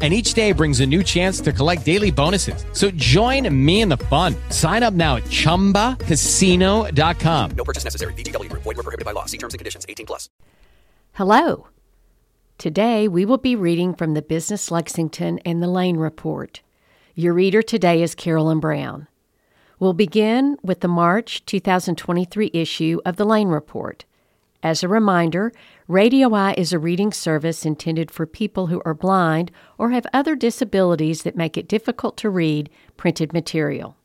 And each day brings a new chance to collect daily bonuses. So join me in the fun. Sign up now at chumbacasino.com. No purchase necessary. VGW Group. Void were prohibited by law. See terms and conditions. 18 plus. Hello. Today we will be reading from the Business Lexington and the Lane Report. Your reader today is Carolyn Brown. We'll begin with the March 2023 issue of the Lane Report. As a reminder, Radio Eye is a reading service intended for people who are blind or have other disabilities that make it difficult to read printed material.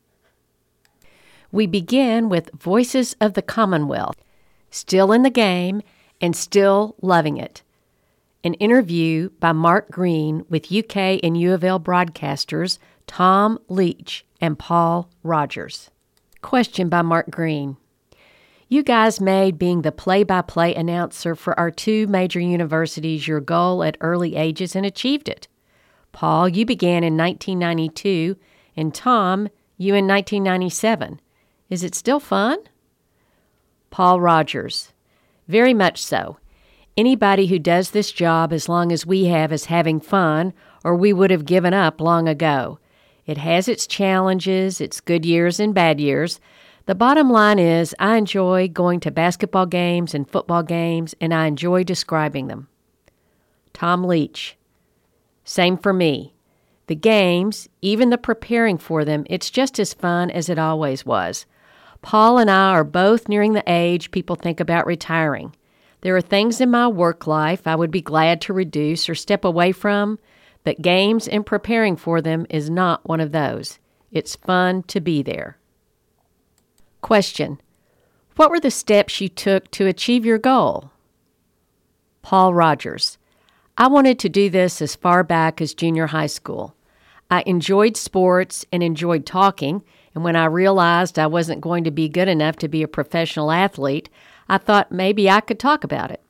We begin with Voices of the Commonwealth, still in the game and still loving it. An interview by Mark Green with UK and U of L broadcasters Tom Leach and Paul Rogers. Question by Mark Green. You guys made being the play by play announcer for our two major universities your goal at early ages and achieved it. Paul, you began in 1992, and Tom, you in 1997. Is it still fun? Paul Rogers. Very much so. Anybody who does this job as long as we have is having fun, or we would have given up long ago. It has its challenges, its good years and bad years, the bottom line is, I enjoy going to basketball games and football games, and I enjoy describing them. Tom Leach. Same for me. The games, even the preparing for them, it's just as fun as it always was. Paul and I are both nearing the age people think about retiring. There are things in my work life I would be glad to reduce or step away from, but games and preparing for them is not one of those. It's fun to be there. Question What were the steps you took to achieve your goal? Paul Rogers. I wanted to do this as far back as junior high school. I enjoyed sports and enjoyed talking, and when I realized I wasn't going to be good enough to be a professional athlete, I thought maybe I could talk about it.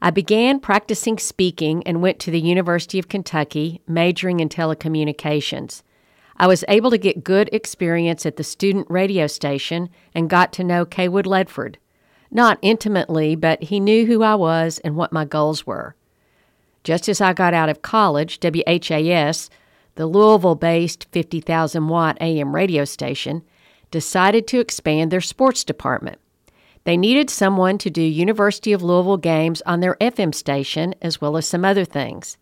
I began practicing speaking and went to the University of Kentucky, majoring in telecommunications. I was able to get good experience at the student radio station and got to know Cawood Ledford. Not intimately, but he knew who I was and what my goals were. Just as I got out of college, WHAS, the Louisville based 50,000 watt AM radio station, decided to expand their sports department. They needed someone to do University of Louisville games on their FM station as well as some other things.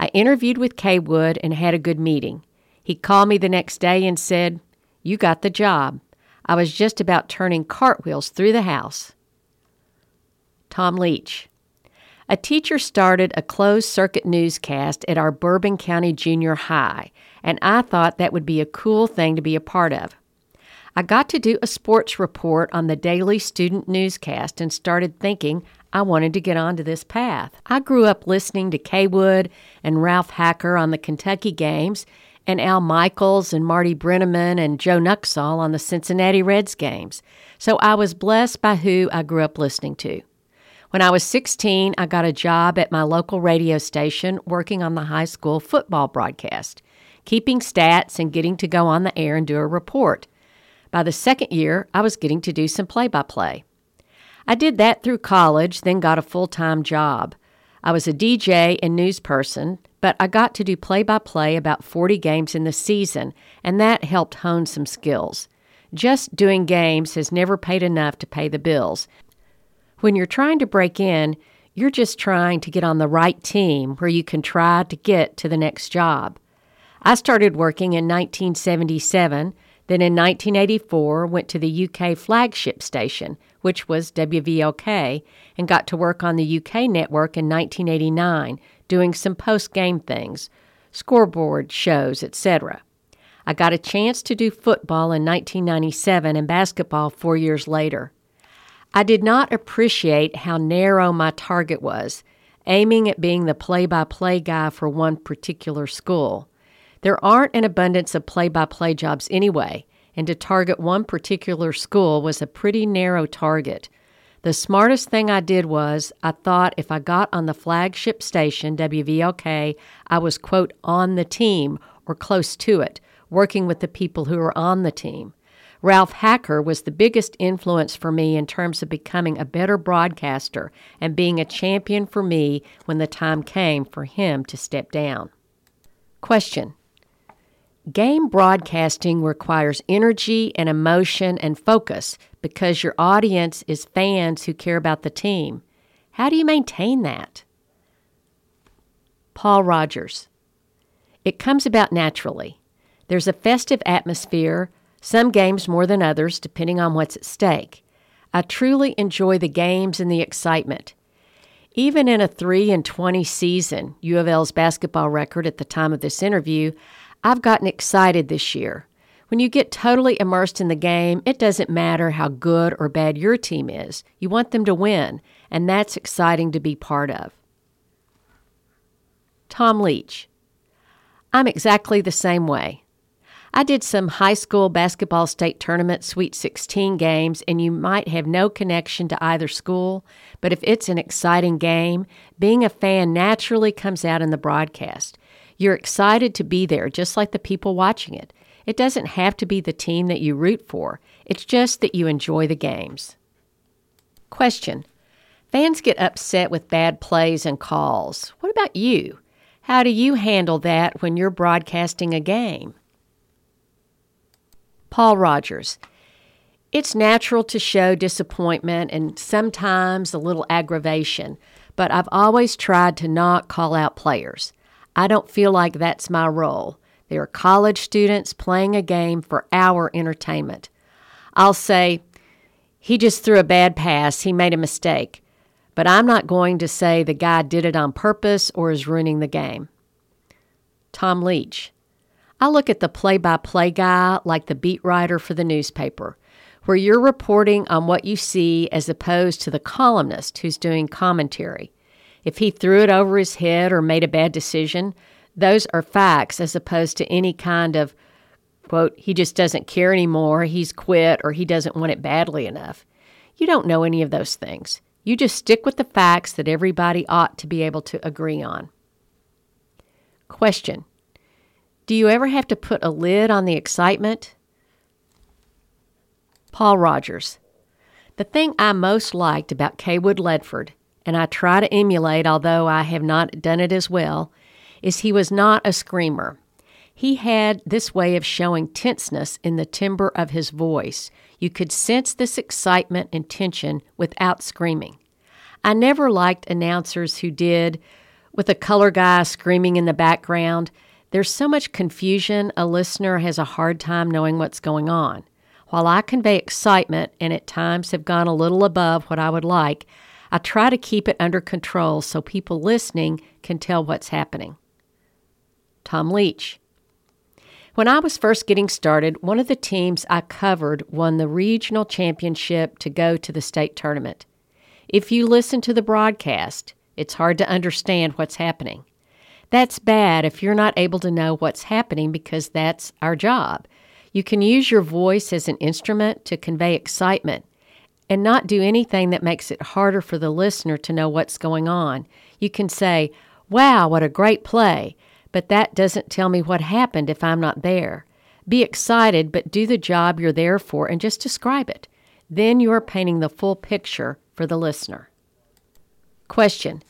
I interviewed with Kaywood and had a good meeting. He called me the next day and said, You got the job. I was just about turning cartwheels through the house. Tom Leach. A teacher started a closed circuit newscast at our Bourbon County Junior High, and I thought that would be a cool thing to be a part of. I got to do a sports report on the daily student newscast and started thinking I wanted to get onto this path. I grew up listening to Cawood and Ralph Hacker on the Kentucky games and Al Michaels and Marty Brennaman and Joe Nuxhall on the Cincinnati Reds games. So I was blessed by who I grew up listening to. When I was 16, I got a job at my local radio station working on the high school football broadcast, keeping stats and getting to go on the air and do a report. By the second year, I was getting to do some play by play. I did that through college, then got a full time job. I was a DJ and news person, but I got to do play by play about 40 games in the season, and that helped hone some skills. Just doing games has never paid enough to pay the bills. When you're trying to break in, you're just trying to get on the right team where you can try to get to the next job. I started working in 1977, then in 1984 went to the UK flagship station, which was WVLK, and got to work on the UK network in 1989, doing some post game things, scoreboard shows, etc. I got a chance to do football in 1997 and basketball four years later. I did not appreciate how narrow my target was, aiming at being the play by play guy for one particular school. There aren't an abundance of play by play jobs anyway, and to target one particular school was a pretty narrow target. The smartest thing I did was I thought if I got on the flagship station, WVLK, I was, quote, on the team or close to it, working with the people who are on the team. Ralph Hacker was the biggest influence for me in terms of becoming a better broadcaster and being a champion for me when the time came for him to step down. Question Game broadcasting requires energy and emotion and focus because your audience is fans who care about the team. How do you maintain that? Paul Rogers. It comes about naturally. There's a festive atmosphere, some games more than others, depending on what's at stake. I truly enjoy the games and the excitement. Even in a 3 and 20 season, U of L's basketball record at the time of this interview, I've gotten excited this year. When you get totally immersed in the game, it doesn't matter how good or bad your team is. You want them to win, and that's exciting to be part of. Tom Leach. I'm exactly the same way. I did some high school basketball state tournament Sweet 16 games, and you might have no connection to either school, but if it's an exciting game, being a fan naturally comes out in the broadcast. You're excited to be there, just like the people watching it. It doesn't have to be the team that you root for, it's just that you enjoy the games. Question Fans get upset with bad plays and calls. What about you? How do you handle that when you're broadcasting a game? Paul Rogers. It's natural to show disappointment and sometimes a little aggravation, but I've always tried to not call out players. I don't feel like that's my role. They are college students playing a game for our entertainment. I'll say, he just threw a bad pass, he made a mistake. But I'm not going to say the guy did it on purpose or is ruining the game. Tom Leach. I look at the play by play guy like the beat writer for the newspaper, where you're reporting on what you see as opposed to the columnist who's doing commentary. If he threw it over his head or made a bad decision, those are facts as opposed to any kind of, quote, he just doesn't care anymore, he's quit, or he doesn't want it badly enough. You don't know any of those things. You just stick with the facts that everybody ought to be able to agree on. Question Do you ever have to put a lid on the excitement? Paul Rogers. The thing I most liked about Cawood Ledford and I try to emulate, although I have not done it as well, is he was not a screamer. He had this way of showing tenseness in the timbre of his voice. You could sense this excitement and tension without screaming. I never liked announcers who did, with a color guy screaming in the background. There's so much confusion, a listener has a hard time knowing what's going on. While I convey excitement and at times have gone a little above what I would like, I try to keep it under control so people listening can tell what's happening. Tom Leach. When I was first getting started, one of the teams I covered won the regional championship to go to the state tournament. If you listen to the broadcast, it's hard to understand what's happening. That's bad if you're not able to know what's happening because that's our job. You can use your voice as an instrument to convey excitement and not do anything that makes it harder for the listener to know what's going on. You can say, Wow, what a great play, but that doesn't tell me what happened if I'm not there. Be excited, but do the job you're there for and just describe it. Then you are painting the full picture for the listener. Question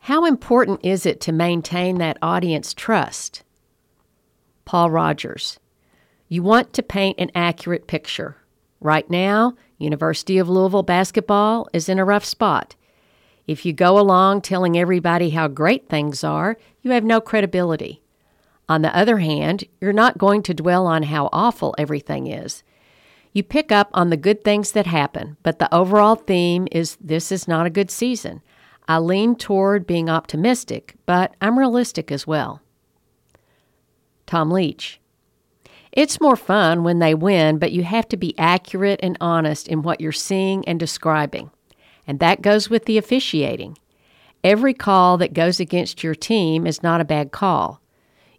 How important is it to maintain that audience trust? Paul Rogers. You want to paint an accurate picture. Right now, University of Louisville basketball is in a rough spot. If you go along telling everybody how great things are, you have no credibility. On the other hand, you're not going to dwell on how awful everything is. You pick up on the good things that happen, but the overall theme is this is not a good season. I lean toward being optimistic, but I'm realistic as well. Tom Leach. It's more fun when they win, but you have to be accurate and honest in what you're seeing and describing. And that goes with the officiating. Every call that goes against your team is not a bad call.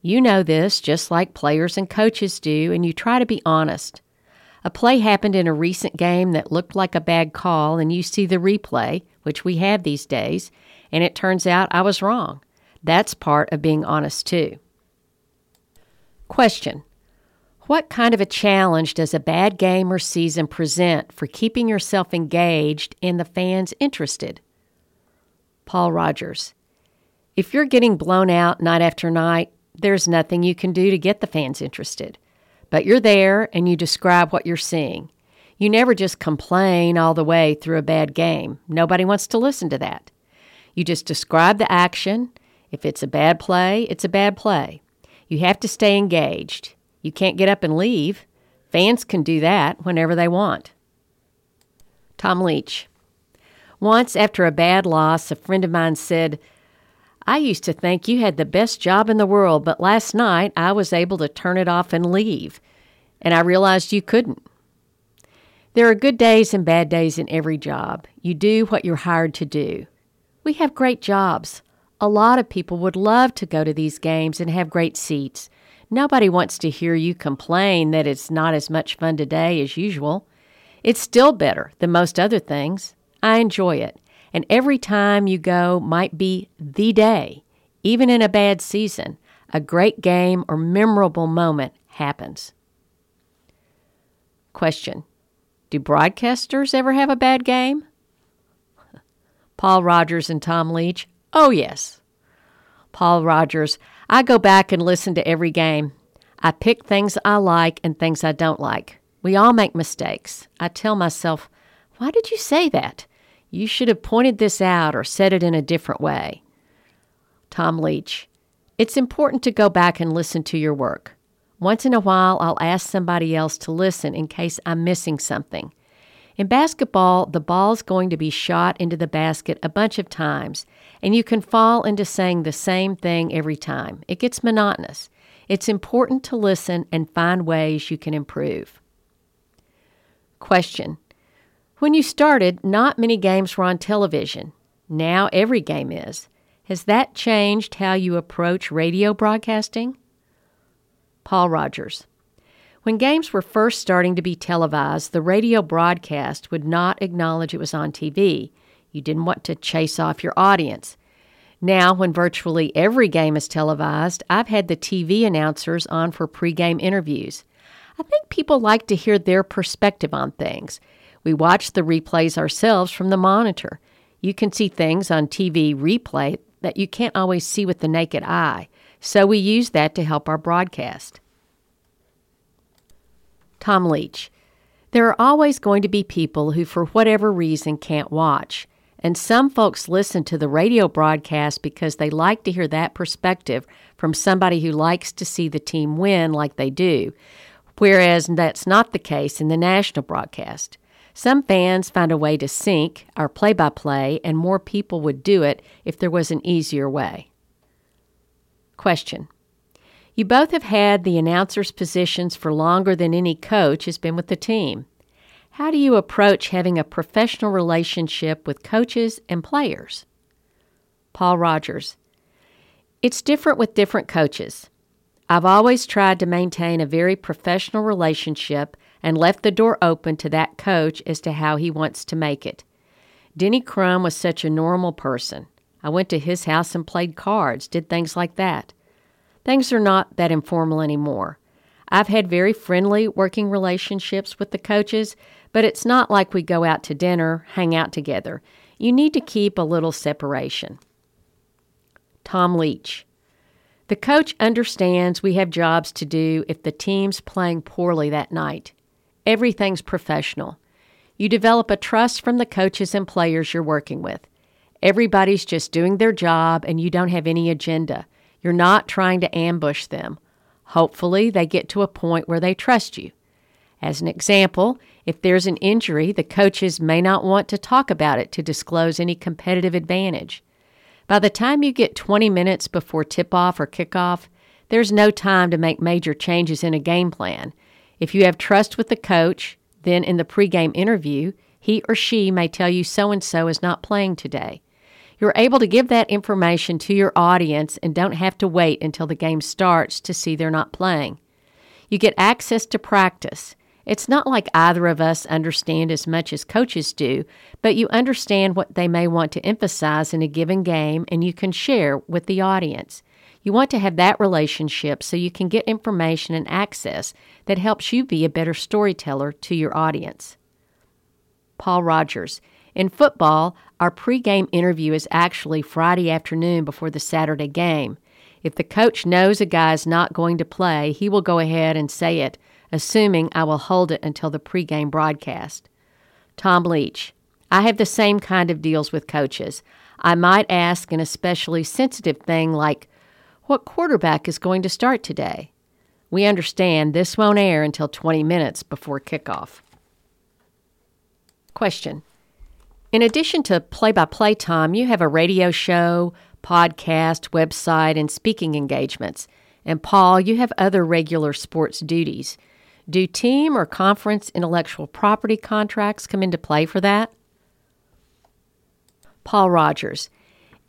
You know this just like players and coaches do, and you try to be honest. A play happened in a recent game that looked like a bad call, and you see the replay, which we have these days, and it turns out I was wrong. That's part of being honest, too. Question What kind of a challenge does a bad game or season present for keeping yourself engaged and the fans interested? Paul Rogers If you're getting blown out night after night, there's nothing you can do to get the fans interested. But you're there and you describe what you're seeing. You never just complain all the way through a bad game. Nobody wants to listen to that. You just describe the action. If it's a bad play, it's a bad play. You have to stay engaged. You can't get up and leave. Fans can do that whenever they want. Tom Leach. Once, after a bad loss, a friend of mine said, I used to think you had the best job in the world, but last night I was able to turn it off and leave, and I realized you couldn't. There are good days and bad days in every job. You do what you're hired to do. We have great jobs. A lot of people would love to go to these games and have great seats. Nobody wants to hear you complain that it's not as much fun today as usual. It's still better than most other things. I enjoy it and every time you go might be the day. Even in a bad season, a great game or memorable moment happens. Question Do broadcasters ever have a bad game? Paul Rogers and Tom Leach. Oh, yes. Paul Rogers. I go back and listen to every game. I pick things I like and things I don't like. We all make mistakes. I tell myself, why did you say that? You should have pointed this out or said it in a different way. Tom Leach. It's important to go back and listen to your work. Once in a while, I'll ask somebody else to listen in case I'm missing something. In basketball, the ball's going to be shot into the basket a bunch of times, and you can fall into saying the same thing every time. It gets monotonous. It's important to listen and find ways you can improve. Question when you started, not many games were on television. Now every game is. Has that changed how you approach radio broadcasting? Paul Rogers. When games were first starting to be televised, the radio broadcast would not acknowledge it was on TV. You didn't want to chase off your audience. Now, when virtually every game is televised, I've had the TV announcers on for pregame interviews. I think people like to hear their perspective on things. We watch the replays ourselves from the monitor. You can see things on TV replay that you can't always see with the naked eye, so we use that to help our broadcast. Tom Leach. There are always going to be people who, for whatever reason, can't watch. And some folks listen to the radio broadcast because they like to hear that perspective from somebody who likes to see the team win like they do, whereas that's not the case in the national broadcast. Some fans find a way to sync our play by play, and more people would do it if there was an easier way. Question You both have had the announcer's positions for longer than any coach has been with the team. How do you approach having a professional relationship with coaches and players? Paul Rogers It's different with different coaches. I've always tried to maintain a very professional relationship and left the door open to that coach as to how he wants to make it. Denny Crum was such a normal person. I went to his house and played cards, did things like that. Things are not that informal anymore. I've had very friendly working relationships with the coaches, but it's not like we go out to dinner, hang out together. You need to keep a little separation. Tom Leach. The coach understands we have jobs to do if the team's playing poorly that night. Everything's professional. You develop a trust from the coaches and players you're working with. Everybody's just doing their job and you don't have any agenda. You're not trying to ambush them. Hopefully, they get to a point where they trust you. As an example, if there's an injury, the coaches may not want to talk about it to disclose any competitive advantage. By the time you get 20 minutes before tip off or kickoff, there's no time to make major changes in a game plan. If you have trust with the coach, then in the pregame interview, he or she may tell you so and so is not playing today. You're able to give that information to your audience and don't have to wait until the game starts to see they're not playing. You get access to practice. It's not like either of us understand as much as coaches do, but you understand what they may want to emphasize in a given game and you can share with the audience. You want to have that relationship so you can get information and access that helps you be a better storyteller to your audience. Paul Rogers. In football, our pregame interview is actually Friday afternoon before the Saturday game. If the coach knows a guy is not going to play, he will go ahead and say it, assuming I will hold it until the pregame broadcast. Tom Leach. I have the same kind of deals with coaches. I might ask an especially sensitive thing like, what quarterback is going to start today? We understand this won't air until 20 minutes before kickoff. Question. In addition to play by play time, you have a radio show, podcast, website, and speaking engagements. And Paul, you have other regular sports duties. Do team or conference intellectual property contracts come into play for that? Paul Rogers.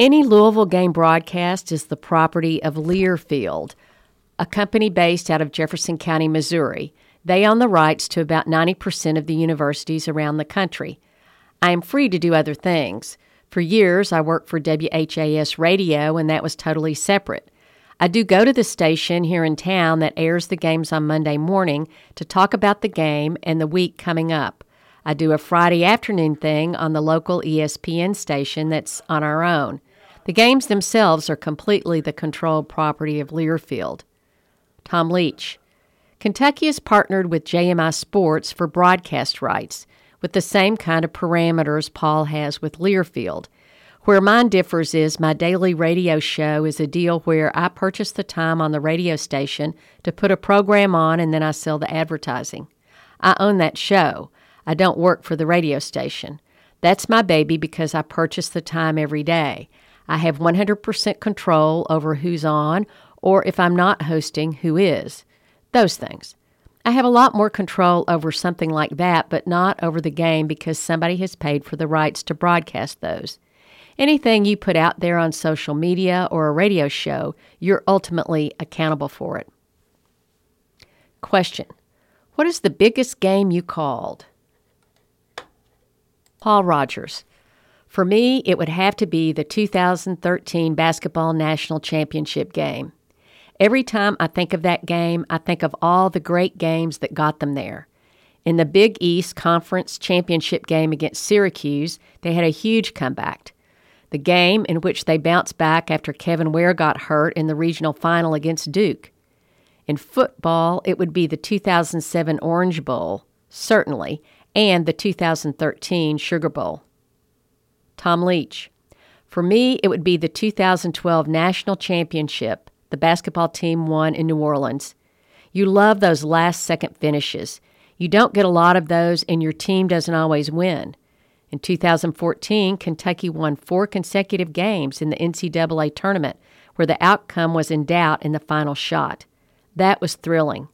Any Louisville game broadcast is the property of Learfield, a company based out of Jefferson County, Missouri. They own the rights to about 90% of the universities around the country. I am free to do other things. For years, I worked for WHAS Radio, and that was totally separate. I do go to the station here in town that airs the games on Monday morning to talk about the game and the week coming up. I do a Friday afternoon thing on the local ESPN station that's on our own. The games themselves are completely the controlled property of Learfield. Tom Leach. Kentucky has partnered with JMI Sports for broadcast rights with the same kind of parameters Paul has with Learfield. Where mine differs is my daily radio show is a deal where I purchase the time on the radio station to put a program on and then I sell the advertising. I own that show. I don't work for the radio station. That's my baby because I purchase the time every day. I have 100% control over who's on, or if I'm not hosting, who is. Those things. I have a lot more control over something like that, but not over the game because somebody has paid for the rights to broadcast those. Anything you put out there on social media or a radio show, you're ultimately accountable for it. Question What is the biggest game you called? Paul Rogers. For me, it would have to be the 2013 Basketball National Championship game. Every time I think of that game, I think of all the great games that got them there. In the Big East Conference Championship game against Syracuse, they had a huge comeback. The game in which they bounced back after Kevin Ware got hurt in the regional final against Duke. In football, it would be the 2007 Orange Bowl, certainly, and the 2013 Sugar Bowl. Tom Leach. For me, it would be the 2012 National Championship the basketball team won in New Orleans. You love those last second finishes. You don't get a lot of those, and your team doesn't always win. In 2014, Kentucky won four consecutive games in the NCAA tournament where the outcome was in doubt in the final shot. That was thrilling.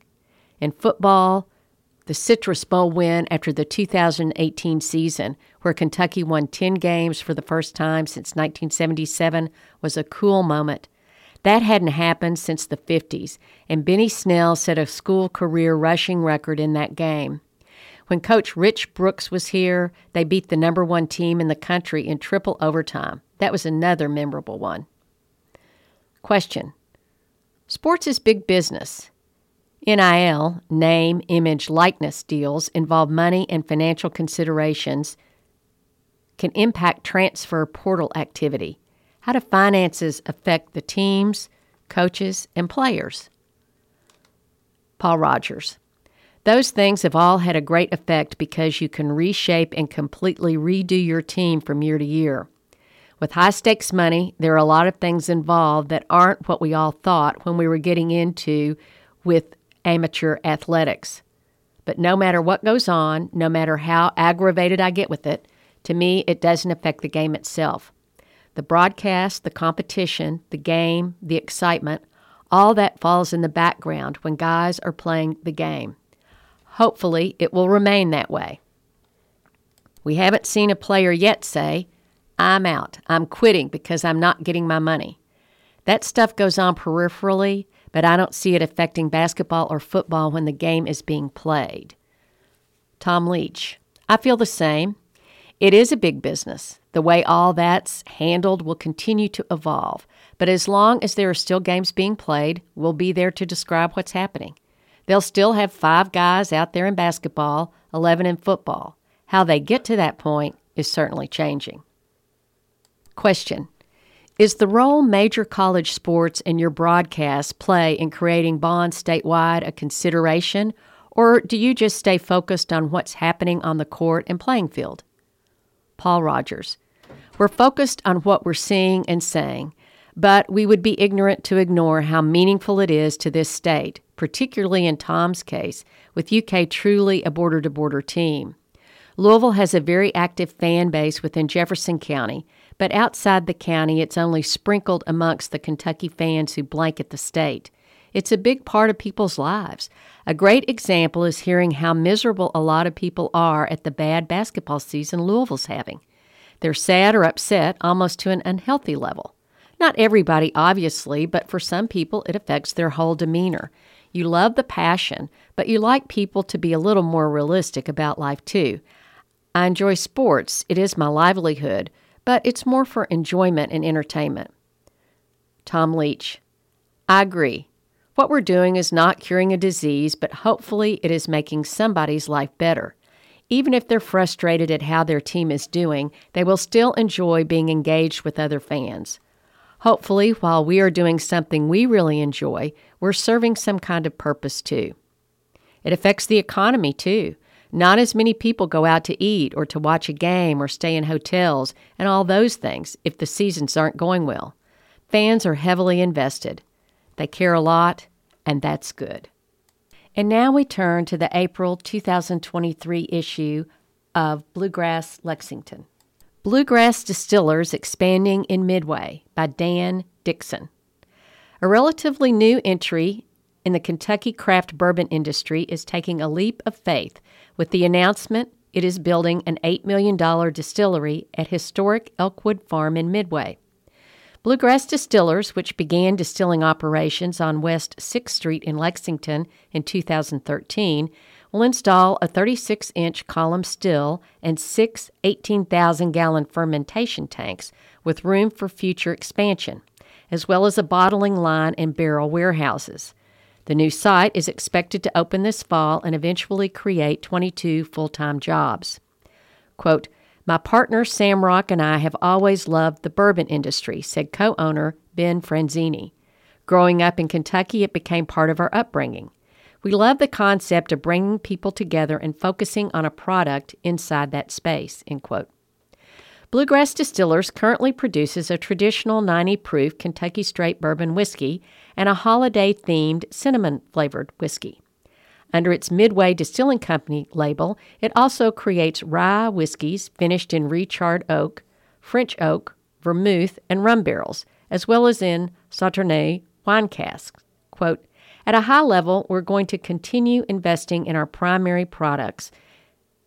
In football, the Citrus Bowl win after the 2018 season, where Kentucky won 10 games for the first time since 1977, was a cool moment. That hadn't happened since the 50s, and Benny Snell set a school career rushing record in that game. When coach Rich Brooks was here, they beat the number one team in the country in triple overtime. That was another memorable one. Question Sports is big business. NIL, name, image, likeness deals involve money and financial considerations, can impact transfer portal activity. How do finances affect the teams, coaches, and players? Paul Rogers. Those things have all had a great effect because you can reshape and completely redo your team from year to year. With high stakes money, there are a lot of things involved that aren't what we all thought when we were getting into with amateur athletics. But no matter what goes on, no matter how aggravated I get with it, to me, it doesn't affect the game itself. The broadcast, the competition, the game, the excitement, all that falls in the background when guys are playing the game. Hopefully, it will remain that way. We haven't seen a player yet say, I'm out, I'm quitting because I'm not getting my money. That stuff goes on peripherally, but I don't see it affecting basketball or football when the game is being played. Tom Leach. I feel the same. It is a big business. The way all that's handled will continue to evolve. But as long as there are still games being played, we'll be there to describe what's happening. They'll still have five guys out there in basketball, 11 in football. How they get to that point is certainly changing. Question Is the role major college sports and your broadcasts play in creating bonds statewide a consideration, or do you just stay focused on what's happening on the court and playing field? Paul Rogers. We're focused on what we're seeing and saying, but we would be ignorant to ignore how meaningful it is to this state, particularly in Tom's case, with UK truly a border to border team. Louisville has a very active fan base within Jefferson County, but outside the county it's only sprinkled amongst the Kentucky fans who blanket the state. It's a big part of people's lives. A great example is hearing how miserable a lot of people are at the bad basketball season Louisville's having. They're sad or upset almost to an unhealthy level. Not everybody, obviously, but for some people it affects their whole demeanor. You love the passion, but you like people to be a little more realistic about life too. I enjoy sports, it is my livelihood, but it's more for enjoyment and entertainment. Tom Leach. I agree. What we're doing is not curing a disease, but hopefully it is making somebody's life better. Even if they're frustrated at how their team is doing, they will still enjoy being engaged with other fans. Hopefully, while we are doing something we really enjoy, we're serving some kind of purpose too. It affects the economy too. Not as many people go out to eat or to watch a game or stay in hotels and all those things if the seasons aren't going well. Fans are heavily invested. They care a lot, and that's good. And now we turn to the April 2023 issue of Bluegrass Lexington. Bluegrass Distillers Expanding in Midway by Dan Dixon. A relatively new entry in the Kentucky craft bourbon industry is taking a leap of faith with the announcement it is building an $8 million distillery at historic Elkwood Farm in Midway. Bluegrass Distillers, which began distilling operations on West 6th Street in Lexington in 2013, will install a 36 inch column still and six 18,000 gallon fermentation tanks with room for future expansion, as well as a bottling line and barrel warehouses. The new site is expected to open this fall and eventually create 22 full time jobs. Quote, my partner Sam Rock and I have always loved the bourbon industry, said co owner Ben Franzini. Growing up in Kentucky, it became part of our upbringing. We love the concept of bringing people together and focusing on a product inside that space. End quote. Bluegrass Distillers currently produces a traditional 90 proof Kentucky straight bourbon whiskey and a holiday themed cinnamon flavored whiskey. Under its Midway Distilling Company label, it also creates rye whiskeys finished in recharred oak, French oak, vermouth, and rum barrels, as well as in Sauternes wine casks. Quote, At a high level, we're going to continue investing in our primary products,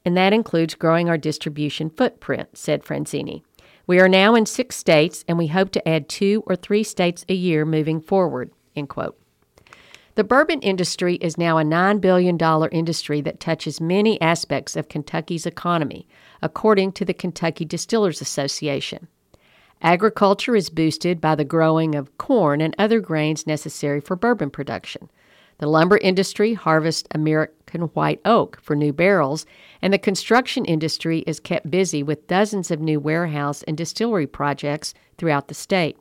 and that includes growing our distribution footprint, said Franzini. We are now in six states, and we hope to add two or three states a year moving forward. End quote. The bourbon industry is now a $9 billion industry that touches many aspects of Kentucky's economy, according to the Kentucky Distillers Association. Agriculture is boosted by the growing of corn and other grains necessary for bourbon production. The lumber industry harvests American white oak for new barrels, and the construction industry is kept busy with dozens of new warehouse and distillery projects throughout the state.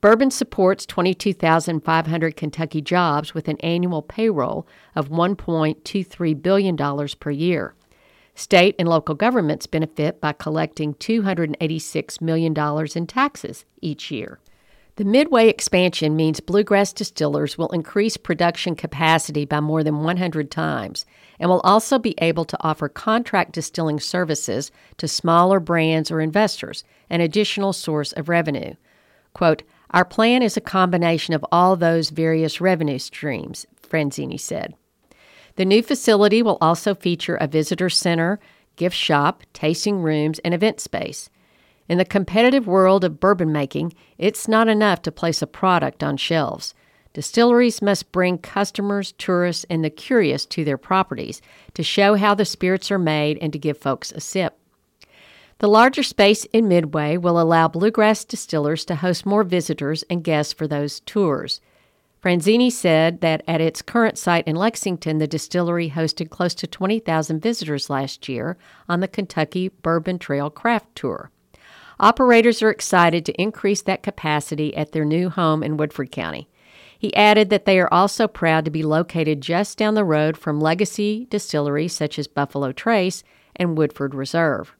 Bourbon supports 22,500 Kentucky jobs with an annual payroll of $1.23 billion per year. State and local governments benefit by collecting $286 million in taxes each year. The Midway expansion means bluegrass distillers will increase production capacity by more than 100 times and will also be able to offer contract distilling services to smaller brands or investors, an additional source of revenue. Quote, our plan is a combination of all those various revenue streams, Franzini said. The new facility will also feature a visitor center, gift shop, tasting rooms, and event space. In the competitive world of bourbon making, it's not enough to place a product on shelves. Distilleries must bring customers, tourists, and the curious to their properties to show how the spirits are made and to give folks a sip. The larger space in Midway will allow Bluegrass Distillers to host more visitors and guests for those tours. Franzini said that at its current site in Lexington, the distillery hosted close to 20,000 visitors last year on the Kentucky Bourbon Trail Craft Tour. Operators are excited to increase that capacity at their new home in Woodford County. He added that they are also proud to be located just down the road from legacy distilleries such as Buffalo Trace and Woodford Reserve.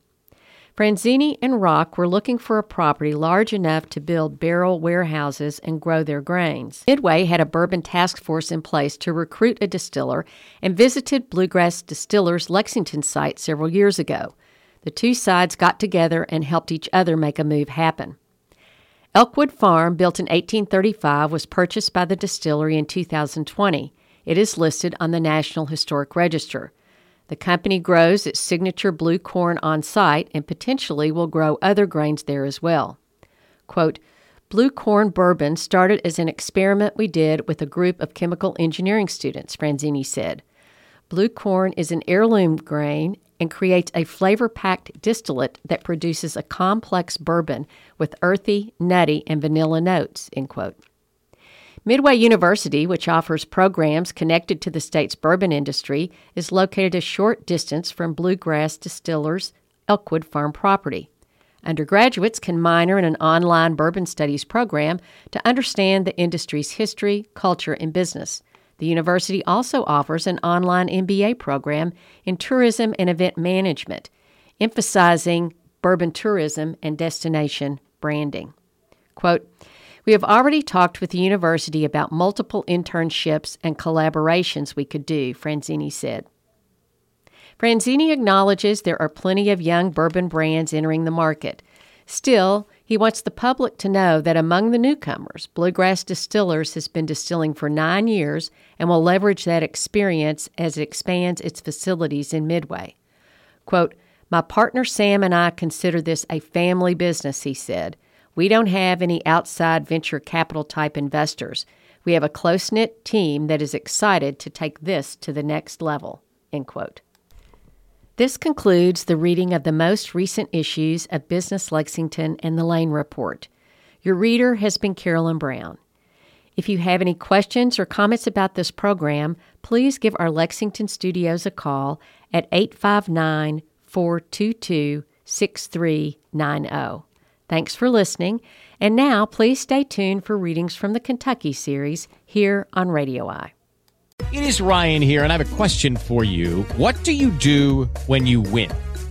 Franzini and Rock were looking for a property large enough to build barrel warehouses and grow their grains. Midway had a bourbon task force in place to recruit a distiller and visited Bluegrass Distillers' Lexington site several years ago. The two sides got together and helped each other make a move happen. Elkwood Farm, built in 1835, was purchased by the distillery in 2020. It is listed on the National Historic Register. The company grows its signature blue corn on site and potentially will grow other grains there as well. Quote, Blue corn bourbon started as an experiment we did with a group of chemical engineering students, Franzini said. Blue corn is an heirloom grain and creates a flavor packed distillate that produces a complex bourbon with earthy, nutty, and vanilla notes. End quote. Midway University, which offers programs connected to the state's bourbon industry, is located a short distance from Bluegrass Distillers' Elkwood Farm property. Undergraduates can minor in an online bourbon studies program to understand the industry's history, culture, and business. The university also offers an online MBA program in tourism and event management, emphasizing bourbon tourism and destination branding. Quote, we have already talked with the university about multiple internships and collaborations we could do, Franzini said. Franzini acknowledges there are plenty of young bourbon brands entering the market. Still, he wants the public to know that among the newcomers, Bluegrass Distillers has been distilling for nine years and will leverage that experience as it expands its facilities in Midway. Quote, My partner Sam and I consider this a family business, he said. We don't have any outside venture capital type investors. We have a close knit team that is excited to take this to the next level. End quote. This concludes the reading of the most recent issues of Business Lexington and the Lane Report. Your reader has been Carolyn Brown. If you have any questions or comments about this program, please give our Lexington studios a call at 859 422 6390. Thanks for listening, and now please stay tuned for readings from the Kentucky series here on Radio Eye. It is Ryan here, and I have a question for you. What do you do when you win?